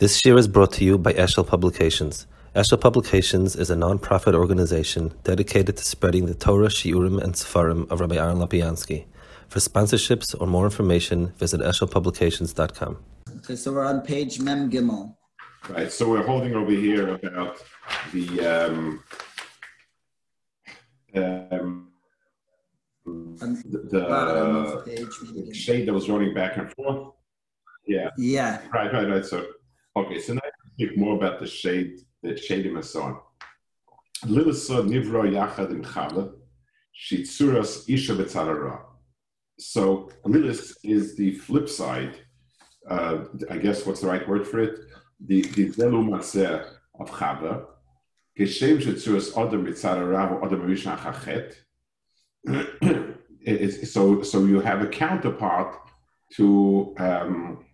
This year is brought to you by Eshel Publications. Eshel Publications is a non-profit organization dedicated to spreading the Torah, Shiurim, and Sefarim of Rabbi Aaron Lopiansky. For sponsorships or more information, visit eshelpublications.com. Okay, so we're on page Mem Gimel. Right, so we're holding over here about the um, um, On the, bottom the page Mem Gimel. shade that was running back and forth. Yeah, Yeah, right, right, right. So, okay, so now speak more about the shade, the shadim and so on. Lilisa nivro yachad in chava, shitzuras isha betzarara. So Lilith is the flip side. Uh, I guess what's the right word for it? The the zelu matzeh of chava. Geshem shitzuras adam betzarara adam rishon chachet. So so you have a counterpart to um,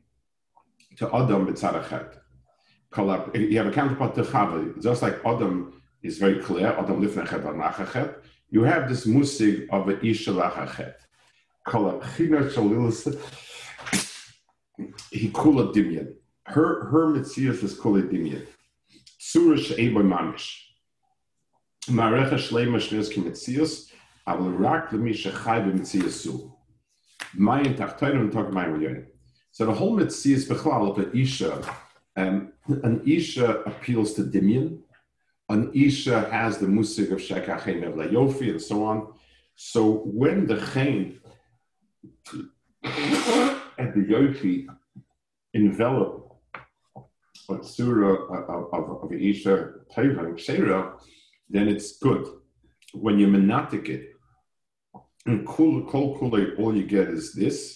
to Adam b'tzarachet. You have a counterpart to Chava. Just like Adam is very clear, Adam lifnechet nachachet, you have this musig of a isha lachachet. He kula dimyan. Her her mitzias is kula dimyan. Surah she'eboy mamish. Marecha shleima shnes ki mitzias, rak lemi shechai b'mitzias su. Mayin tachtoinu and talk mayin yonim. So the whole mitzvah is bechlal of an isha. Um, an isha appeals to Dimion. An isha has the musig of shekachem of layofi and so on. So when the chen and the yofi envelop a surah of, of, isha teva and shera, then it's good. When you monatic it, and kol kol all you get is this.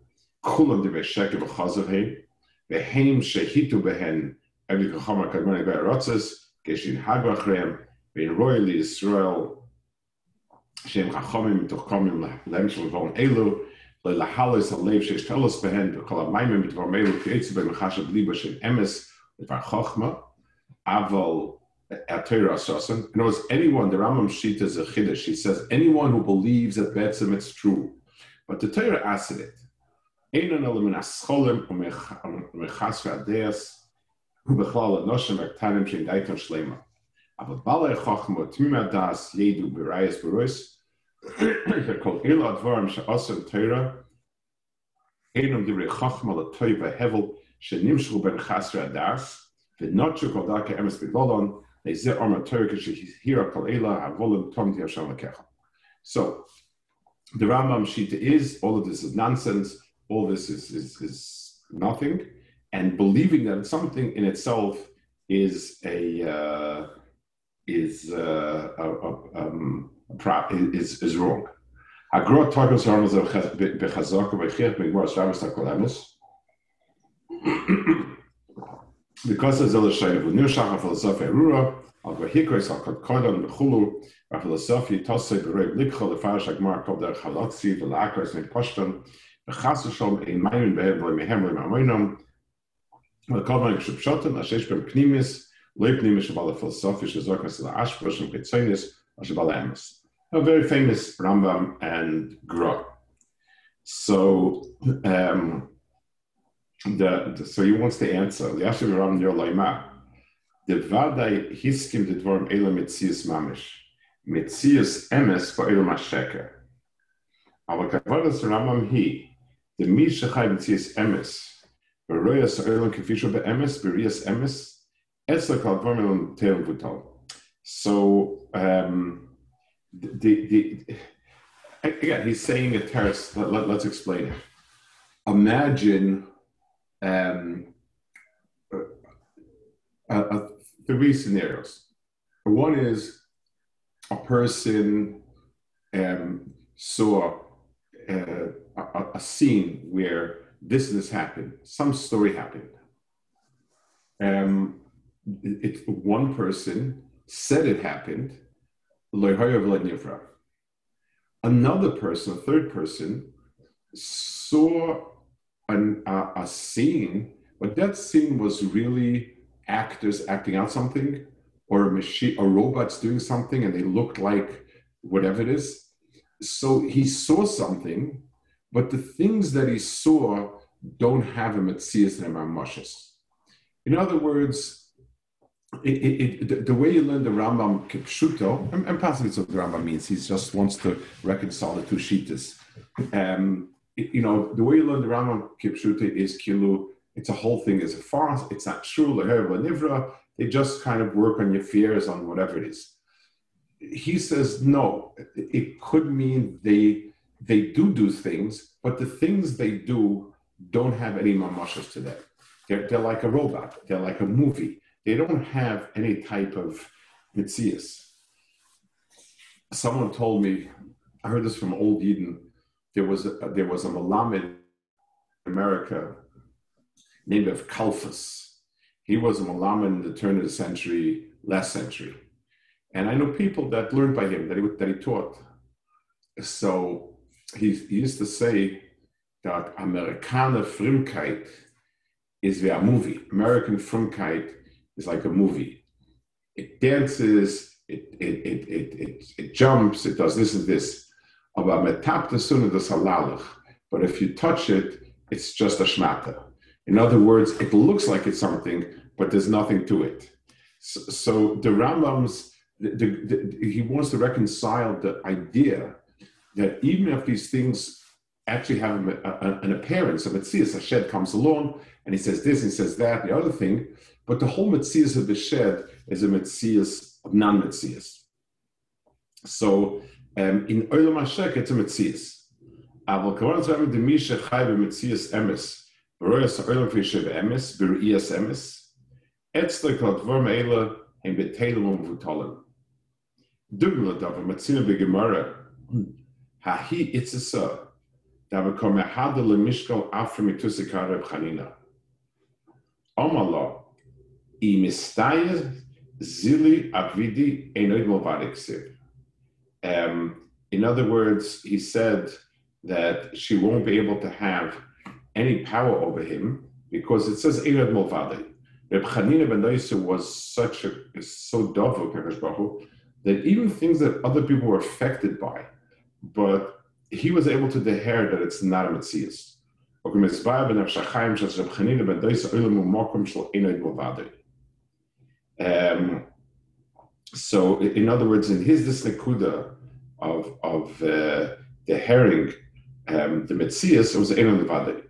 kulam de of chazavhe, veheim shehitu behen evli kachama kadmoni be'arotzes, geshin hagvachrem, be'in royal Yisrael, shem chachamim mitoch komim lemshel vong elu, lelahalis alev sheish telos behen, v'kol ha'maimim mitvar meilu k'yetzu be'mechashav liba shem emes, v'var chochma, aval atayra sasan. In other anyone, the Rambam Shita is a chiddush, he says, anyone who believes that Betzim it's true, but the Torah asked it, אין אלא מן הסחולים ומחס והדייס, ובכלל הנושם והקטנים של דייתון שלמה. אבל בעלי החוכמה תמימי הדס ידעו ברייס ברויס, שכל אלו הדברים שעושים תורה, אינם דברי חוכמה לטוי והבל שנמשכו בין חסרי הדס, ונוטשו כל דרכי אמס בגלולון, לזה עומר תורה כשהירה כל אלו, הבולם תומתי השם לקחה. So, the Rambam Shita is, all of this is nonsense, all this is, is, is nothing. And believing that something in itself is a uh, is uh, a, a, um, is is wrong. because as new philosophy rura of a kodon a philosophy tosse bereg the mark of the lakers a very famous Rambam and Gra. So, um, the, the, so he wants to answer. Liashiv Ram Nir Laima. The vaday Hiskim the Dvorm elam Mitzius Mamish. Mitzius Emes for elam Masheker. Our Kavadas Rambam he. The Emes. So, um, the, the, again, he's saying a terrace. Let, let, us explain it. Imagine um, three scenarios. One is a person um, saw uh, a, a scene where this and this happened, some story happened. Um, it, one person said it happened. Another person, a third person, saw an, uh, a scene, but that scene was really actors acting out something, or a machine, a robot's doing something, and they looked like whatever it is. So he saw something, but the things that he saw don't have a metzias and a mashas. In other words, it, it, it, the, the, way you learn the Rambam Kipshuto, and, and possibly what the Rambam means, he just wants to reconcile the two shitas. Um, you know, the way you learn the Rambam Kipshuto is Kilu, it's a whole thing, it's a farce, it's not true, Nivra, they just kind of work on your fears, on whatever it is. He says, no, it could mean they they do do things, but the things they do don't have any mamashas to them. They're, they're like a robot, they're like a movie they don't have any type of mitzias. Someone told me, I heard this from Old Eden. There was a, there was a Malamed in America named of Kalfas. He was a Malamed in the turn of the century, last century. And I know people that learned by him, that he, that he taught. So he, he used to say that Amerikaner Frumkeit is a movie. American Frumkeit is like a movie. It dances, it, it, it, it, it, it jumps, it does this and this. But if you touch it, it's just a shmata. In other words, it looks like it's something, but there's nothing to it. So, so the Rambam's, the, the, the, he wants to reconcile the idea that even if these things actually have a, a, an appearance of Metzias, a shed comes along and he says this, he says that, the other thing, but the whole Metzias of the shed is a Metzias of non Metzias. So um, in Olam HaShek, it's a Metzias. אבל כמובן זה דמי שחי במציאס אמס, ורואה את העולם כפי שבאמס, בראי אמס, אצלו כל הדברים האלה הם בטלים ומבוטלים. דוגמא דבר מצינו בגמרא, Hahi itzisa, davakor mehadal mishkal afrim itusikar Chanina. Omalo, i mistaya zili avidi enoid movadik Um, in other words, he said that she won't be able to have any power over him because it says Ered Mulvadi. Reb Chanina ben Daisa was such a so dove of that even things that other people were affected by, but he was able to deher that it's not a Metzias. Um, so, in other words, in his this nekuda of of uh, the herring, um, the Metzias was Einon Levade.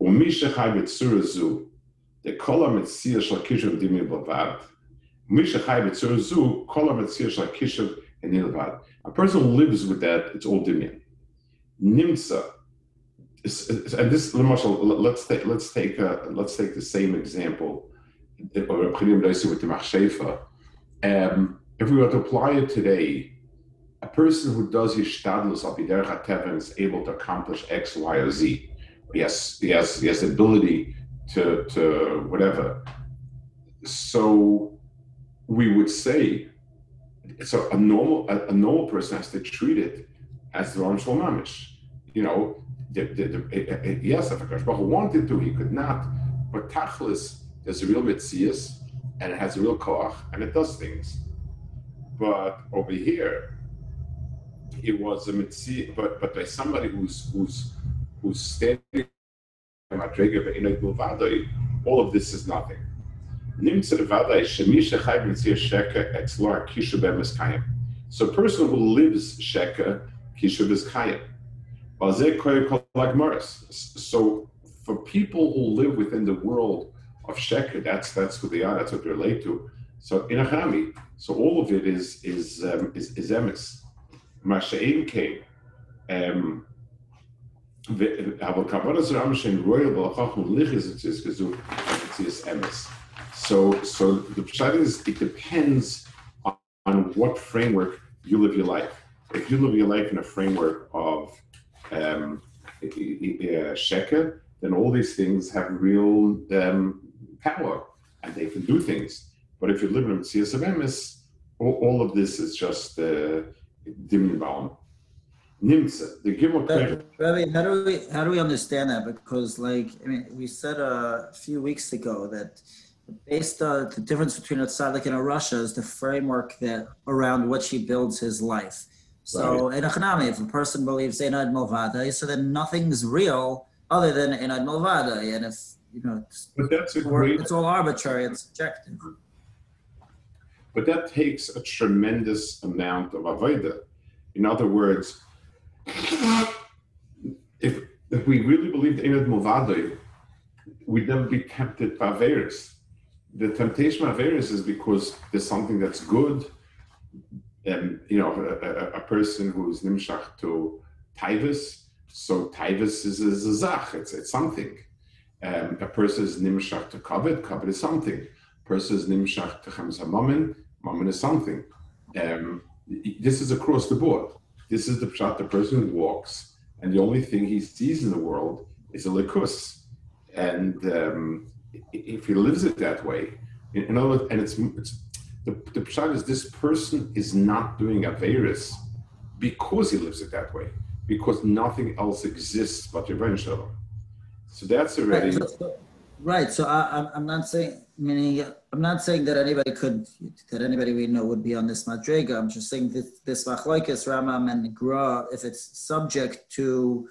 Umisha Chai Betsura Zu, the Kola Metzias Shal Kishav Dimi Bavad. Umisha Chai Betsura Zu, Kola Metzias Shal Kishav and Nilvad. A person who lives with that, it's all Dimian. Nimsa, and this let's take let's take a, let's take the same example or with the Machshefa, um, if we were to apply it today, a person who does his shtadlus al is able to accomplish X, Y, or Z. Has, he has, he has the ability to, to whatever. So we would say, so a normal, a, a normal person has to treat it as the Ron Mamish. You know, the, the, the, yes, if a wanted to, he could not. But Tachlis, there's a real mitzias, and it has a real koach, and it does things. But over here, it was a mitzias, but but by somebody who's who's who's standing all of this is nothing. So a person who lives sheka, kishuv is kayim. So for people who live within the world of sheker. That's that's who they are. That's what they relate to. So in a chami, so all of it is is um, is, is emes. Masha'im came. Um, so, so the pshat is it depends on, on, what framework you live your life. If you live your life in a framework of um, uh, then all these things have real um, power and they can do things. But if you live in Messias of Emes, all, all of this is just uh, Dimmenbaum. Nimtze, the Gimel Rabbi, Rabbi, how do we how do we understand that? Because like I mean, we said a few weeks ago that based on the difference between a tzaddik and a rasha is the framework that around which he builds his life. So in a chanami, if a person believes in Ad Milvada, so then nothing's real other than in Ad Milvada. And if you know it's, But that's a great, it's all arbitrary and subjective. but that takes a tremendous amount of avodah. In other words, if if we really believed in Ad Milvada, we'd never be tempted by Averis. The temptation of Averis is because there's something that's good. Um, you know, a, a, a person who's nimshach to Taivas, so Taivas is, is a zach, it's, it's something. Um, a person is nimshach to kavod, kavod is something. A person is nimshach to chamza mammon, mammon is something. Um, this is across the board. This is the pshat, the person who walks, and the only thing he sees in the world is a likus. And um, if he lives it that way, in in other words, and it's, it's the, the pshat is this person is not doing Averis because he lives it that way, because nothing else exists but Rebbein Shalom. So that's already. Right. So, so- right. So I, I'm, I'm not saying, meaning, I'm not saying that anybody could, that anybody we know would be on this madrega. I'm just saying this, this machlokes Rambam and Gra, if it's subject to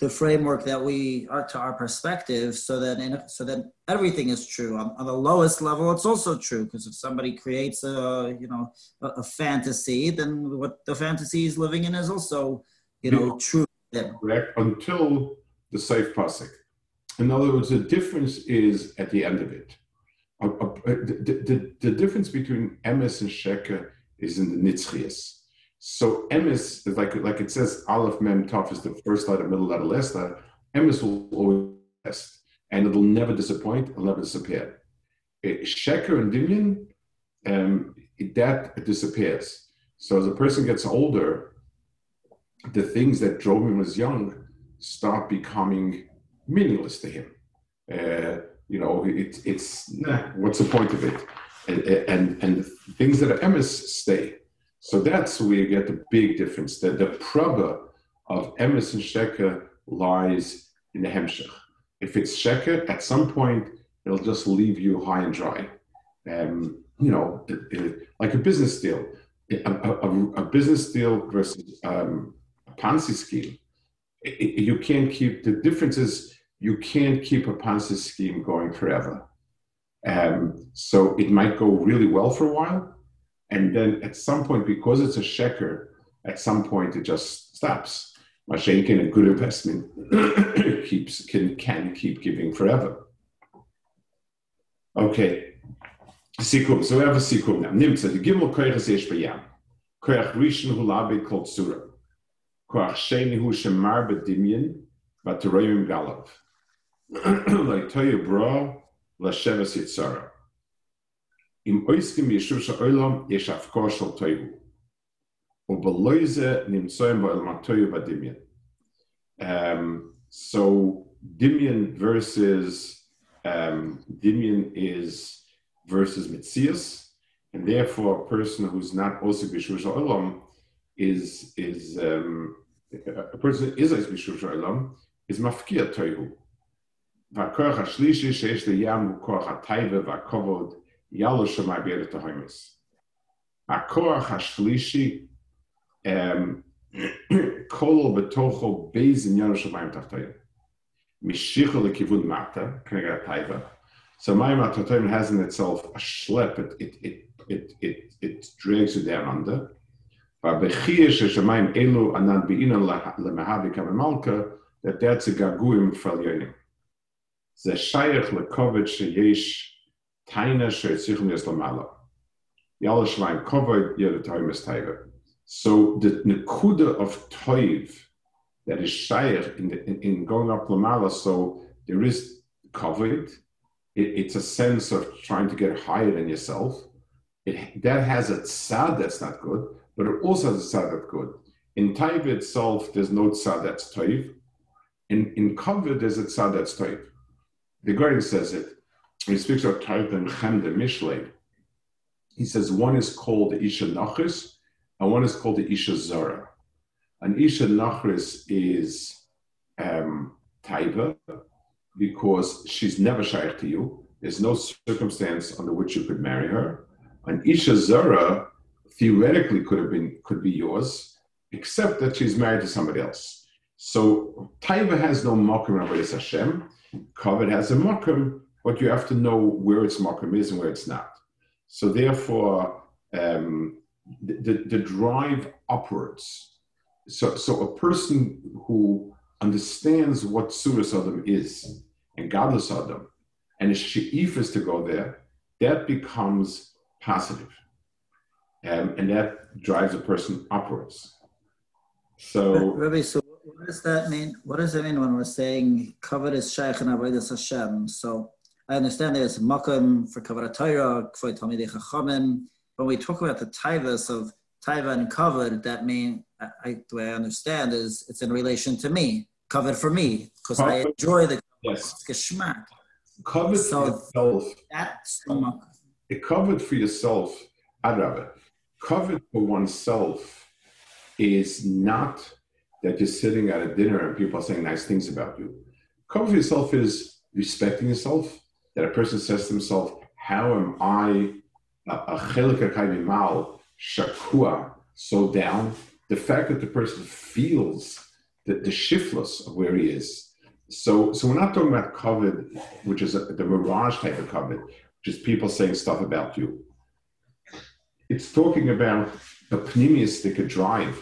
the framework that we are to our perspective, so that in, so that everything is true. On, on the lowest level, it's also true because if somebody creates a, you know, a, a fantasy, then what the fantasy is living in is also, you know, true. correct until the safe pasuk. In other words, the difference is at the end of it. Uh, uh, uh, the, the, the difference between emes and sheker is in the nitzchias. So emes, is like like it says, aleph mem taf is the first letter, middle letter, last letter. Emes will always last, and it'll never disappoint. It'll never disappear. Uh, Sheker and dimion, um, that disappears. So as a person gets older, the things that drove him as young start becoming meaningless to him. Uh, you know, it, it's nah, what's the point of it? And and, and things that are emes stay. So that's where you get the big difference. That the proba of emes and sheker lies in the hemshech. If it's sheker, at some point it'll just leave you high and dry. Um, you know, it, it, like a business deal. A, a- a- business deal versus um, a Ponzi scheme. I- I- you can't keep the differences. you can't keep a Ponzi scheme going forever. Um, so it might go really well for a while, and then at some point, because it's a sheker, at some point it just stops. Mashenkin, a good investment, keeps can can keep giving forever. Okay. Sikum, so we have a sikum now. Nimtza, the gimel koyach yesh bayam. Koyach rishon hu labe kol tzura. Koach sheni hu shemar bedimyin, v'teroyim galav. Like toya bra, l'shevas yitzara. Im oiskim yeshuv she'olam yesh afko shel toivu. Ubeloize nimtsoim ba'olam ha'toivu v'dimyan. Um, so Dimian versus um, Dimian is versus Mitzias, and therefore a person who's not also Bishush Olam is is um, a person is as Bishush Olam is mafkia toihu. Vakorach hashlishi sheish leyam ukorach ha'tayve vakavod Yalla Shemageret Tahoimis. Akoach Hashlishi Kol Betocho Beis in Yalla Shemayim Tachtoyim. Mishicho Lekivun Mata, Knegat Taiva. So Mayim Tachtoyim has in itself a schlep, it, it, it, it, it, drags you down under. That that's a gaguim for Yonim. Ze shayach lekovit sheyesh so the nekuda of toiv that is shaykh in, in, in going up lamala, so there is covered. It, it's a sense of trying to get higher than yourself. It, that has a tzad that's not good, but it also has a tzad that's good. In toiv itself, there's no tzad that's toiv. In, in covered, there's a tzad that's toiv. The Goyen says it. He speaks of toiv and chem mishlei, he says one is called Isha Nachris and one is called the Isha Zara. An Isha Nachris is um, because she's never shaykh to you. There's no circumstance under which you could marry her. An Isha Zara theoretically could have been could be yours, except that she's married to somebody else. So Taiva has no makom in Hashem. Kavod has a makom, but you have to know where its makom is and where it's not. So therefore, um, the, the, the, drive upwards. So, so a person who understands what Surah Adam is and Gadlus Adam, and is she'ifas to go there, that becomes positive. Um, and that drives a person upwards. So, Rabbi, so what does that mean? What does it mean when we're saying covered is Shaykh and Avodas Hashem? So I understand there's makom for kavod Torah, for Talmidei Chachamim. When we talk about the taivas of taiva and kavod, that mean I, the way I understand is it's in relation to me, kavod for me, because I enjoy the yes. geschmack. Kavod so for yourself. That's the makom. It covered for yourself, Adrabah. Kavod for oneself is not that you're sitting at a dinner and people are saying nice things about you. Kavod for yourself is respecting yourself, that a person says to himself, how am I a chelik mal shakua so down? The fact that the person feels the, the shiftless of where he is. So, so we're not talking about kavod, which is a, the mirage type of kavod, which is people saying stuff about you. It's talking about a pneumistic drive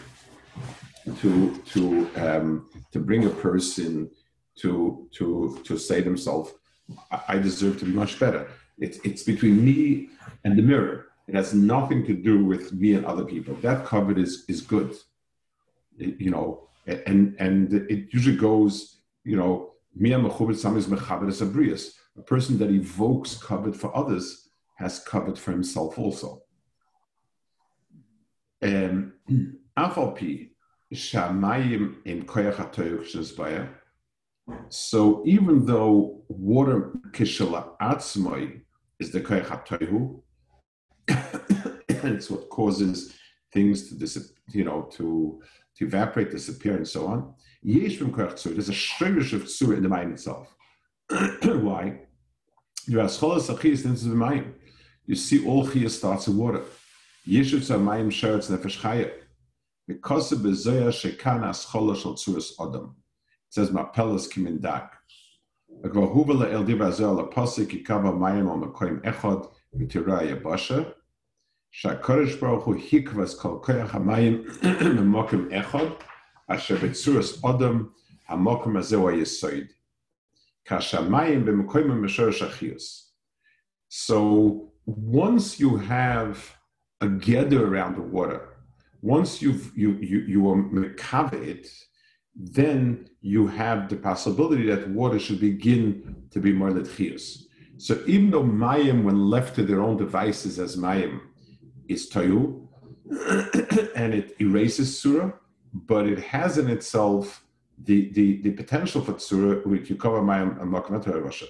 to to um, to bring a person to to to say themselves, I deserve to be much better. It's, it's between me and the mirror. It has nothing to do with me and other people. That kavod is, is good. It, you know, and, and it usually goes, you know, me and mechubet sam is mechabet as abrius. a person that evokes kavod for others has kavod for himself also. Um, Afalpi, shamayim in koyach hatoyuch so even though water kishela atzmai is the koyach it's what causes things to disappear, you know, to to evaporate, disappear, and so on. Yesh from koyach There's a shirish of tzur in the mind itself. Why? You see all chiyah starts in water. Yeshuv mayim sheretz nefesh chayah. Because of the zoya shekana schola shal tzuras adam says Mapelas Kimindak. Agvahubala el divazel la pasik ikava mayim al makoim echad v'tiraya basha. Shakorish Baruch Hu hikvas kol koyach hamayim memokim echad asher adam hamokim azeu hayesoid. Kashamayim b'mekoim meshor shachius. So once you have a gather around the water, once you've you you you are it, then you have the possibility that water should begin to be more letchius. So even though mayim, when left to their own devices as mayim, is tayu, and it erases surah, but it has in itself the, the, the potential for surah, which you cover mayim and makom etorah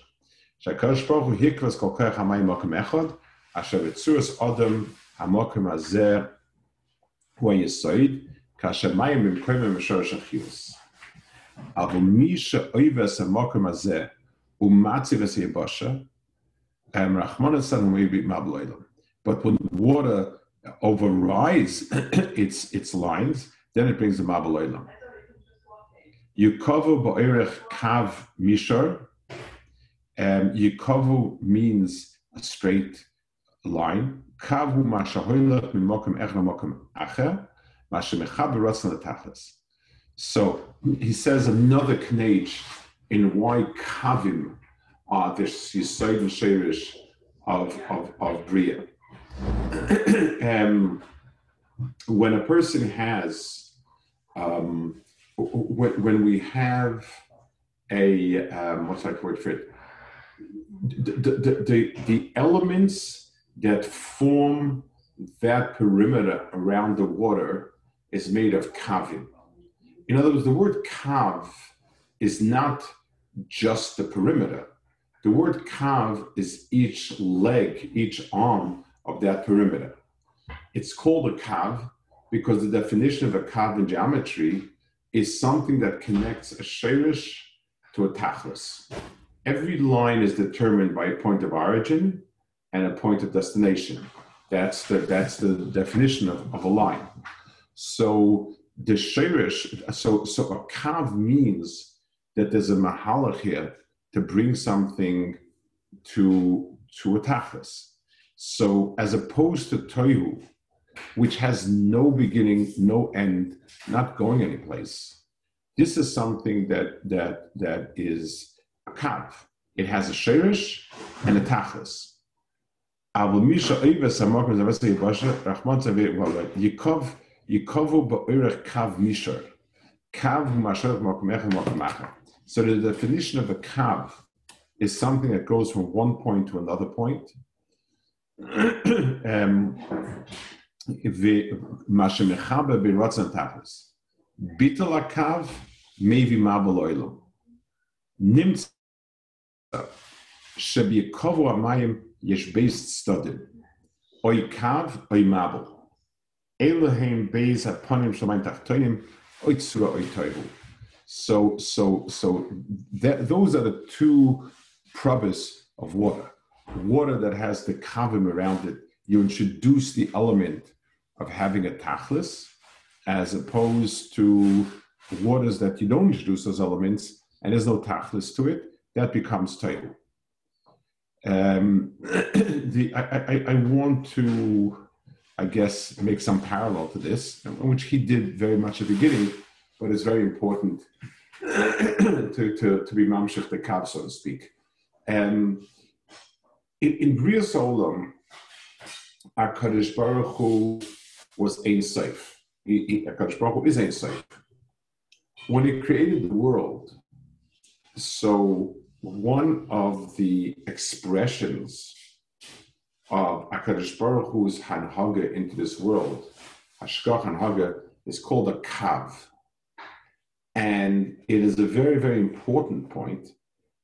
Shakadosh Baruch Hu hikvas kol koyach hamayim makom echad, asher v'tzuras adam hamakom hazeh hu yisoid, kasher mayim b'mkoyim v'shor shachiyus. אבל מי שאויבס המוקם הזה ומציב את היבשה, רחמנא litzlan may be mabloilam. But when water overrides its its lines, then it brings the mabloilam. Yukovu ba'erech kav mishar. Um, Yukovu means a straight line. Kavu mashahoylech mimokim echna mokim acher. Mashemechaber ratzon letachlis. So he says another knage in why kavim are this yisoid and shirish of, of, of Bria. um, when a person has, um, when, when we have a, um, what's that word for it? The, the, the, the elements that form that perimeter around the water is made of kavim. In other words, the word kav is not just the perimeter. The word kav is each leg, each arm of that perimeter. It's called a kav because the definition of a kav in geometry is something that connects a shirish to a tachlis. Every line is determined by a point of origin and a point of destination. That's the that's the definition of, of a line. So the shirish, so so a kav means that there's a mahalach here to bring something to to a tachlis. So as opposed to tohu, which has no beginning, no end, not going anyplace. This is something that that that is a kav. It has a shirish and a tachlis. Yikov Yikovu ba'urech kav mishar. Kav mashar mokmecha mokmacha. So the definition of a kav is something that goes from one point to another point. um, מה שמחבר בין רצון תכלס. ביטל הקו מביא מבול אוילום. נמצא שביקובו המים יש בייס צדדים. אוי קו אוי מבול. Elohim Beis Aponim Shemaim Tachtoinim Oitzra Oitoivu. So, so, so that, those are the two probbers of water. Water that has the kavim around it. You introduce the element of having a tachlis, as opposed to waters that you don't introduce those elements, and there's no tachlis to it. That becomes toivu. Um, the, I, I, I want to I guess, make some parallel to this, which he did very much at the beginning, but it's very important to, to, to be mamshich the kav, so to speak. Um, in, in Bria Solam, HaKadosh Baruch Hu was Ein Seif. HaKadosh Baruch Hu is Ein Seif. When he created the world, so one of the expressions of HaKadosh Baruch Hu's Hanhaga into this world, Hashkach Hanhaga, is called a Kav. And it is a very, very important point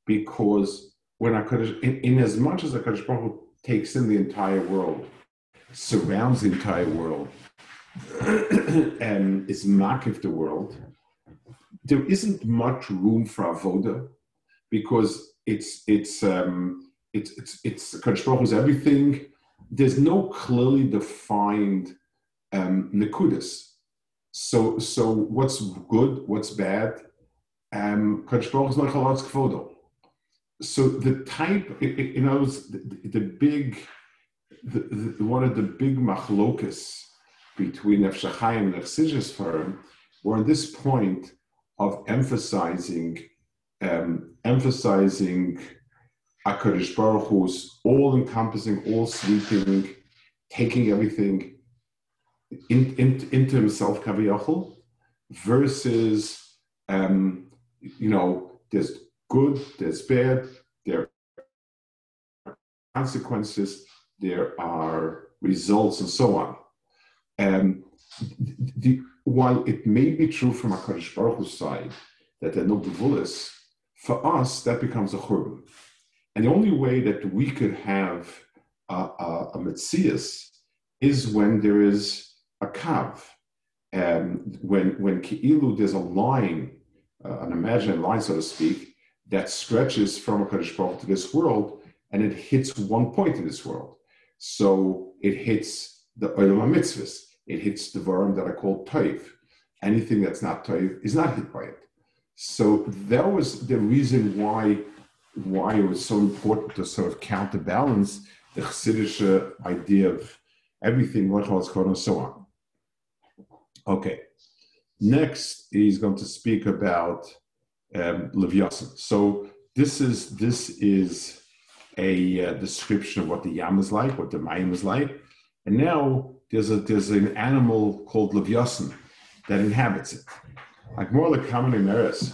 because when HaKadosh, in, in as much as HaKadosh Baruch Hu takes in the entire world, surrounds the entire world, and is makif the world, there isn't much room for avoda because it's it's um, it's it's it's everything. There's no clearly defined um, nekudas. So so what's good, what's bad? Um, is not chalotz So the type, you know, the, the big, the, the, one of the big machlokas between Nefesh HaChaim and Nefesh firm were at this point of emphasizing um, emphasizing Akadosh Baruch Hu's all-encompassing, all-sweeping, taking everything in, in, into himself, Kaviyachal, versus, um, you know, there's good, there's bad, there are consequences, there are results, and so on. Um, the, while it may be true from a Kaddish Baruch Hu's side that there are no gevulas, for us that becomes a churban. And the only way that we could have a, a, is when there is a kav. And when, when Ki'ilu, there's a line, uh, an imaginary line, so to speak, that stretches from a Kaddish Baruch to this world, and it hits one point in this world. So it hits the Olam mitzvahs. It hits the worm that I call toiv. Anything that's not toiv is not hit by it. So that was the reason why why it was so important to sort of counterbalance the Chassidish idea of everything, what was called, and so on. Okay. Next, he's going to speak about um, Leviathan. So this is this is a uh, description of what the yam is like, what the mayim is like, and now there's a there's an animal called Leviathan that inhabits it. Like more like common in Eris.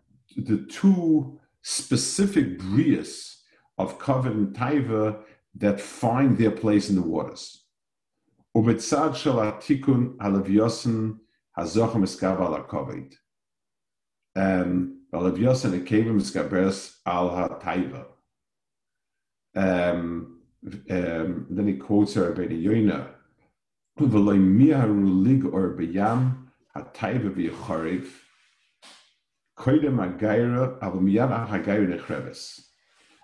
the two specific brias of kavod and taiva that find their place in the waters. Ubetzad shel atikun halevyosin hazochem eskav al akovid. Um, halevyosin ekevim eskabers al ha-taiva. Um, um, then he quotes her about Yoina. V'loy miharu lig or b'yam ha-taiva v'yachariv Koidem ha'gayra, avum yada ha'gayra nechreves.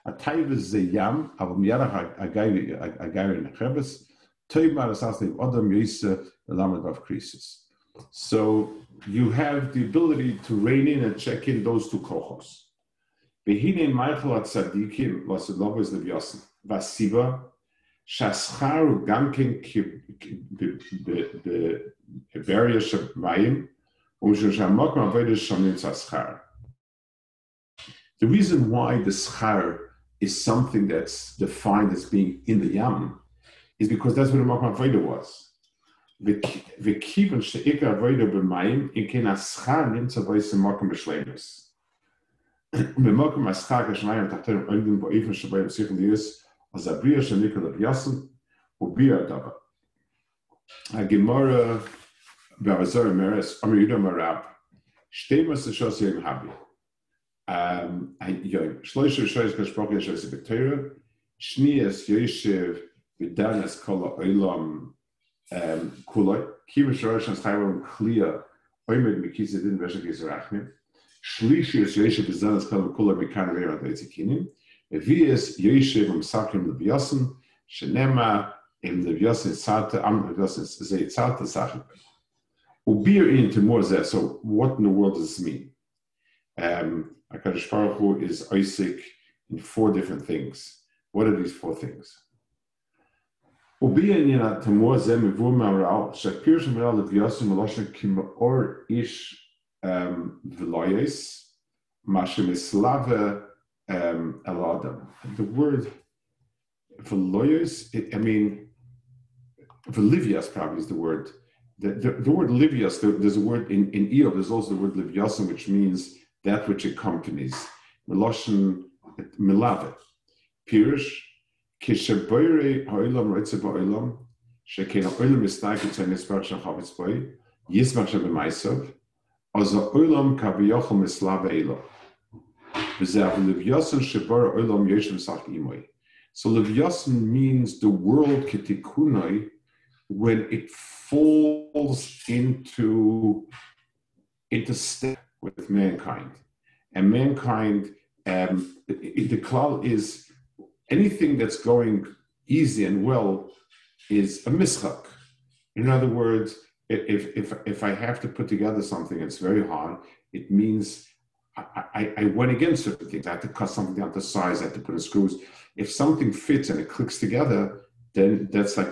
A taivas ze yam, avum yada ha'gayra nechreves. Toimar asasnev odam yisa lamed av krisis. So you have the ability to rein in and check in those two kohos. Behine Michael at Sadikim was lovers of Yosin. Vasiva, Shascharu Gamkin Bevariash Mayim, ושהמקום עבודה שם נמצא שכר. The reason why the schar is something that's defined as being in the yam is because that's what the Makom Avodah was. וכיוון שעיקר עבודה במים, אם כן השכר נמצא בו איזה מקום בשלמוס. במקום השכר כשמיים תחתינו עומדים באופן שבו הם צריכים להיות אז הבריאה של ניקול אביוסן הוא בריאה דבר. הגמורה Be'azor Meres, Amr Yudam Arab, Shtemas Ashos Habi, Yom, Shloish Rishoyes Kashprok Yashos B'Teira, Shnias Yoshev V'danas Kol Oilam Kuloi, Kivish Rosh Nas Chayvam Kliya, Oymed Mikisa Din Veshek Yisrachmim, Shlishis Yoshev V'danas Kol Kuloi Mikan Veira Deitzikinim, Vias Yoshev Umsakim Leviasim, Shenema Im Leviasim Tzata, Am Zay Ubir in Timur So what in the world does this mean? Um, Akadosh Baruch Hu is Isaac in four different things. What are these four things? Um, um the word veloyos, I mean, velivias probably is the word the, the, the word livias, there's a word in, in Eob, there's also the word liviasim, which means that which accompanies. Meloshen milave. Pirish, kishaboire ha'olam roitze ba'olam, shekein ha'olam misnai kitzayin esbar shachavetz boi, yismach shebemaisov, also Olam Kaviyachom Eslav Elo. So Levyasan means the world ketikunai when it falls into into step with mankind, and mankind. Um, the klal is anything that's going easy and well is a mischak. In other words, if if if I have to put together something, it's very hard. It means I, I, I, went against certain things. I had to cut something down to size. I had to put in screws. If something fits and it clicks together, then that's like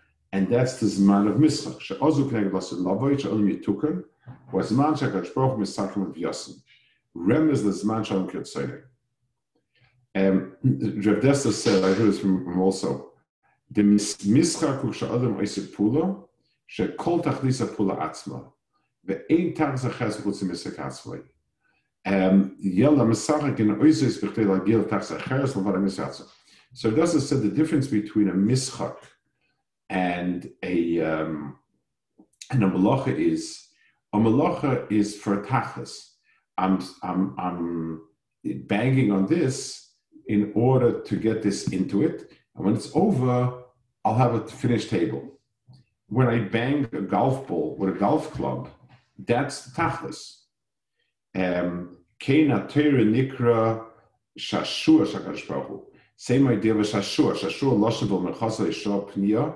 and that's the zman of mischach. She'ozu kneged lasu lavoy she'olim yitukan, or zman she'akadosh baruch misakim v'yasim. Rem is the zman she'olim kiyotzayne. Um, Rav Dessa said, I heard this from him also, the mischach hu she'olim oisik pula, she'kol tachlisa pula atzma, ve'ein tach zaches v'chutz mischach atzmai. Um, so Rav that's said the difference between a mischak and a um, and a malacha is a malacha is for tachas. I'm I'm I'm banging on this in order to get this into it, and when it's over, I'll have a finished table. When I bang a golf ball with a golf club, that's the tachlis. Um, Nikra Shashua Same idea with Shashua. Shashua Loshavel Mechasa Yishua Pnia.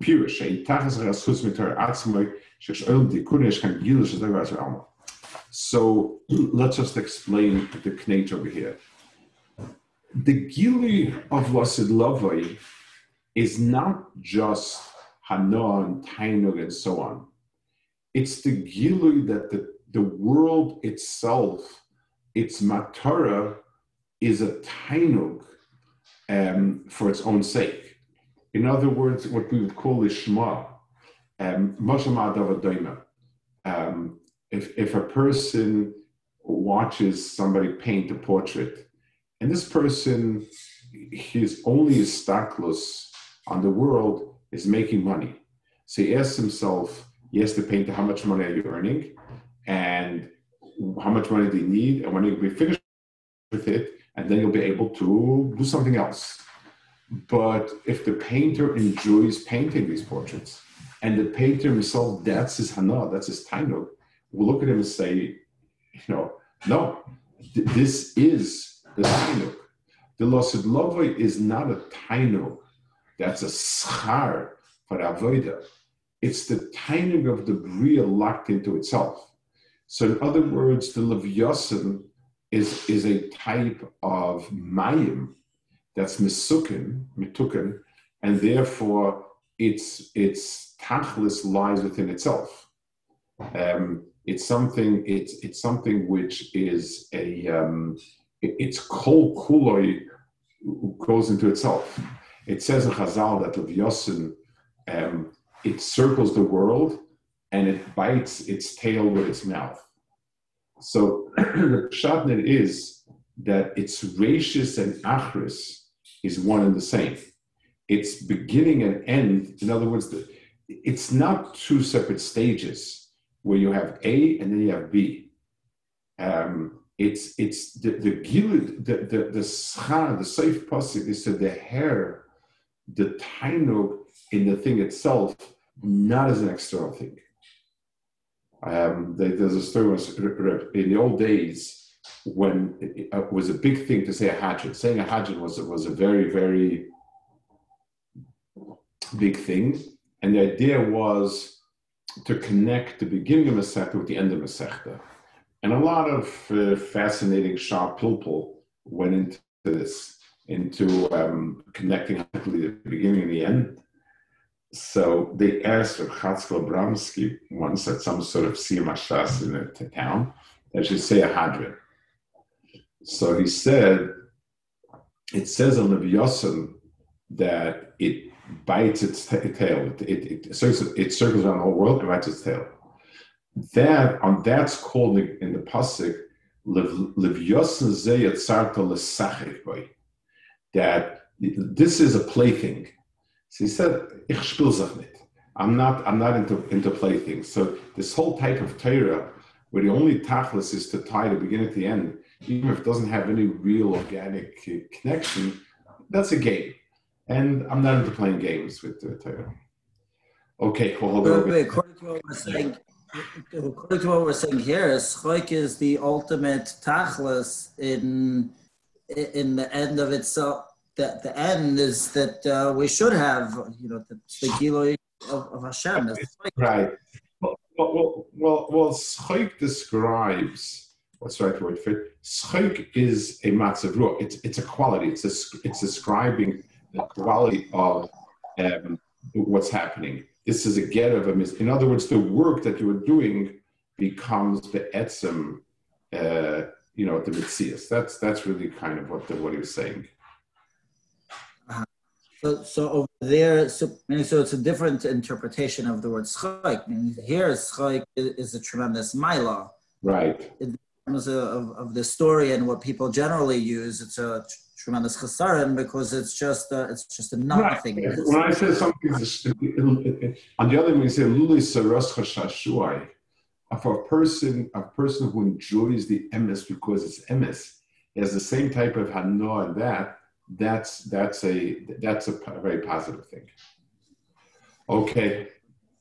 Pirush, ein tachas kan shadavas alma. So let's just explain the knate over here. The Gili of Lasid is not just Hana and Tainug and so on. It's the Gili that the, the world itself, its Matara, is a Tainug um, for its own sake. In other words, what we would call Ishma, um, um, if, if a person watches somebody paint a portrait, and this person, his only stakless on the world is making money. So he asks himself, he yes, the painter, how much money are you earning? And how much money do you need? And when you'll be finished with it, and then you'll be able to do something else. But if the painter enjoys painting these portraits, and the painter himself, that's his hana, that's his tainug, we'll look at him and say, you know, no, th- this is the tainuk. The losid lovoi is not a tainuk. That's a schar for avoida. It's the tainuk of the bria locked into itself. So, in other words, the levyosin is, is a type of mayim that's misukin, mitukin, and therefore its its tachlis lies within itself. Um, it's something it's it's something which is a um, it, it's kol kuloi goes into itself. It says in Chazal that Leviosin um, it circles the world and it bites its tail with its mouth. So the shatner is that its ratius and achris is one and the same. Its beginning and end, in other words, the, it's not two separate stages where you have A and then you have B. Um, it's it's the the gilid, the the the schar, the safe pasuk is the hair, the tainug in the thing itself, not as an external thing. Um, there's a story in the old days when it, it was a big thing to say a hajjat. Saying a hajjat was was a very very big thing, and the idea was to connect the beginning of Masechta with the end of Masechta. And a lot of uh, fascinating sharp people went into this, into um, connecting the beginning and the end. So they asked Chatzkel Abramsky once at some sort of Siyum HaShas in a town that should say a hadran. So he said, it says on the that it bites its t- tail. It, it, it, circles, it circles around the whole world and bites its tail. That on that's called in, in the pasuk that this is a plaything. So he said, "Ich spiel nicht." I'm not. I'm not into into playthings. So this whole type of Torah, where the only tachlis is to tie the beginning to the end, even if it doesn't have any real organic connection, that's a game. And I'm not into playing games with the Torah. Okay, well, hold on. According to what we're saying, according to what we're saying here, Schoik is the ultimate tachlis in in the end of itself. The, the end is that uh, we should have, you know, the, the Giloi of, of Hashem. Right. Well, well, well, well Schoik describes what's the right word for it? Schoik is a matzav ruach. It's it's a quality. It's a, it's describing the quality of um, what's happening. This is a get of a mis. In other words, the work that you are doing becomes the etzem, uh, you know, the mitzias. That's that's really kind of what the, what he was saying. Uh-huh. So, so over there, so, so it's a different interpretation of the word schayk. Here, schayk is a tremendous mila. Right. In terms of, of the story and what people generally use, it's a tremendous chesaron because it's just uh, it's just a nothing. Right. When I say something, on the other hand, we say luli saras chashashuai. for a person, a person who enjoys the emes because it's emes, has the same type of hana and that, that's that's a that's a very positive thing. Okay,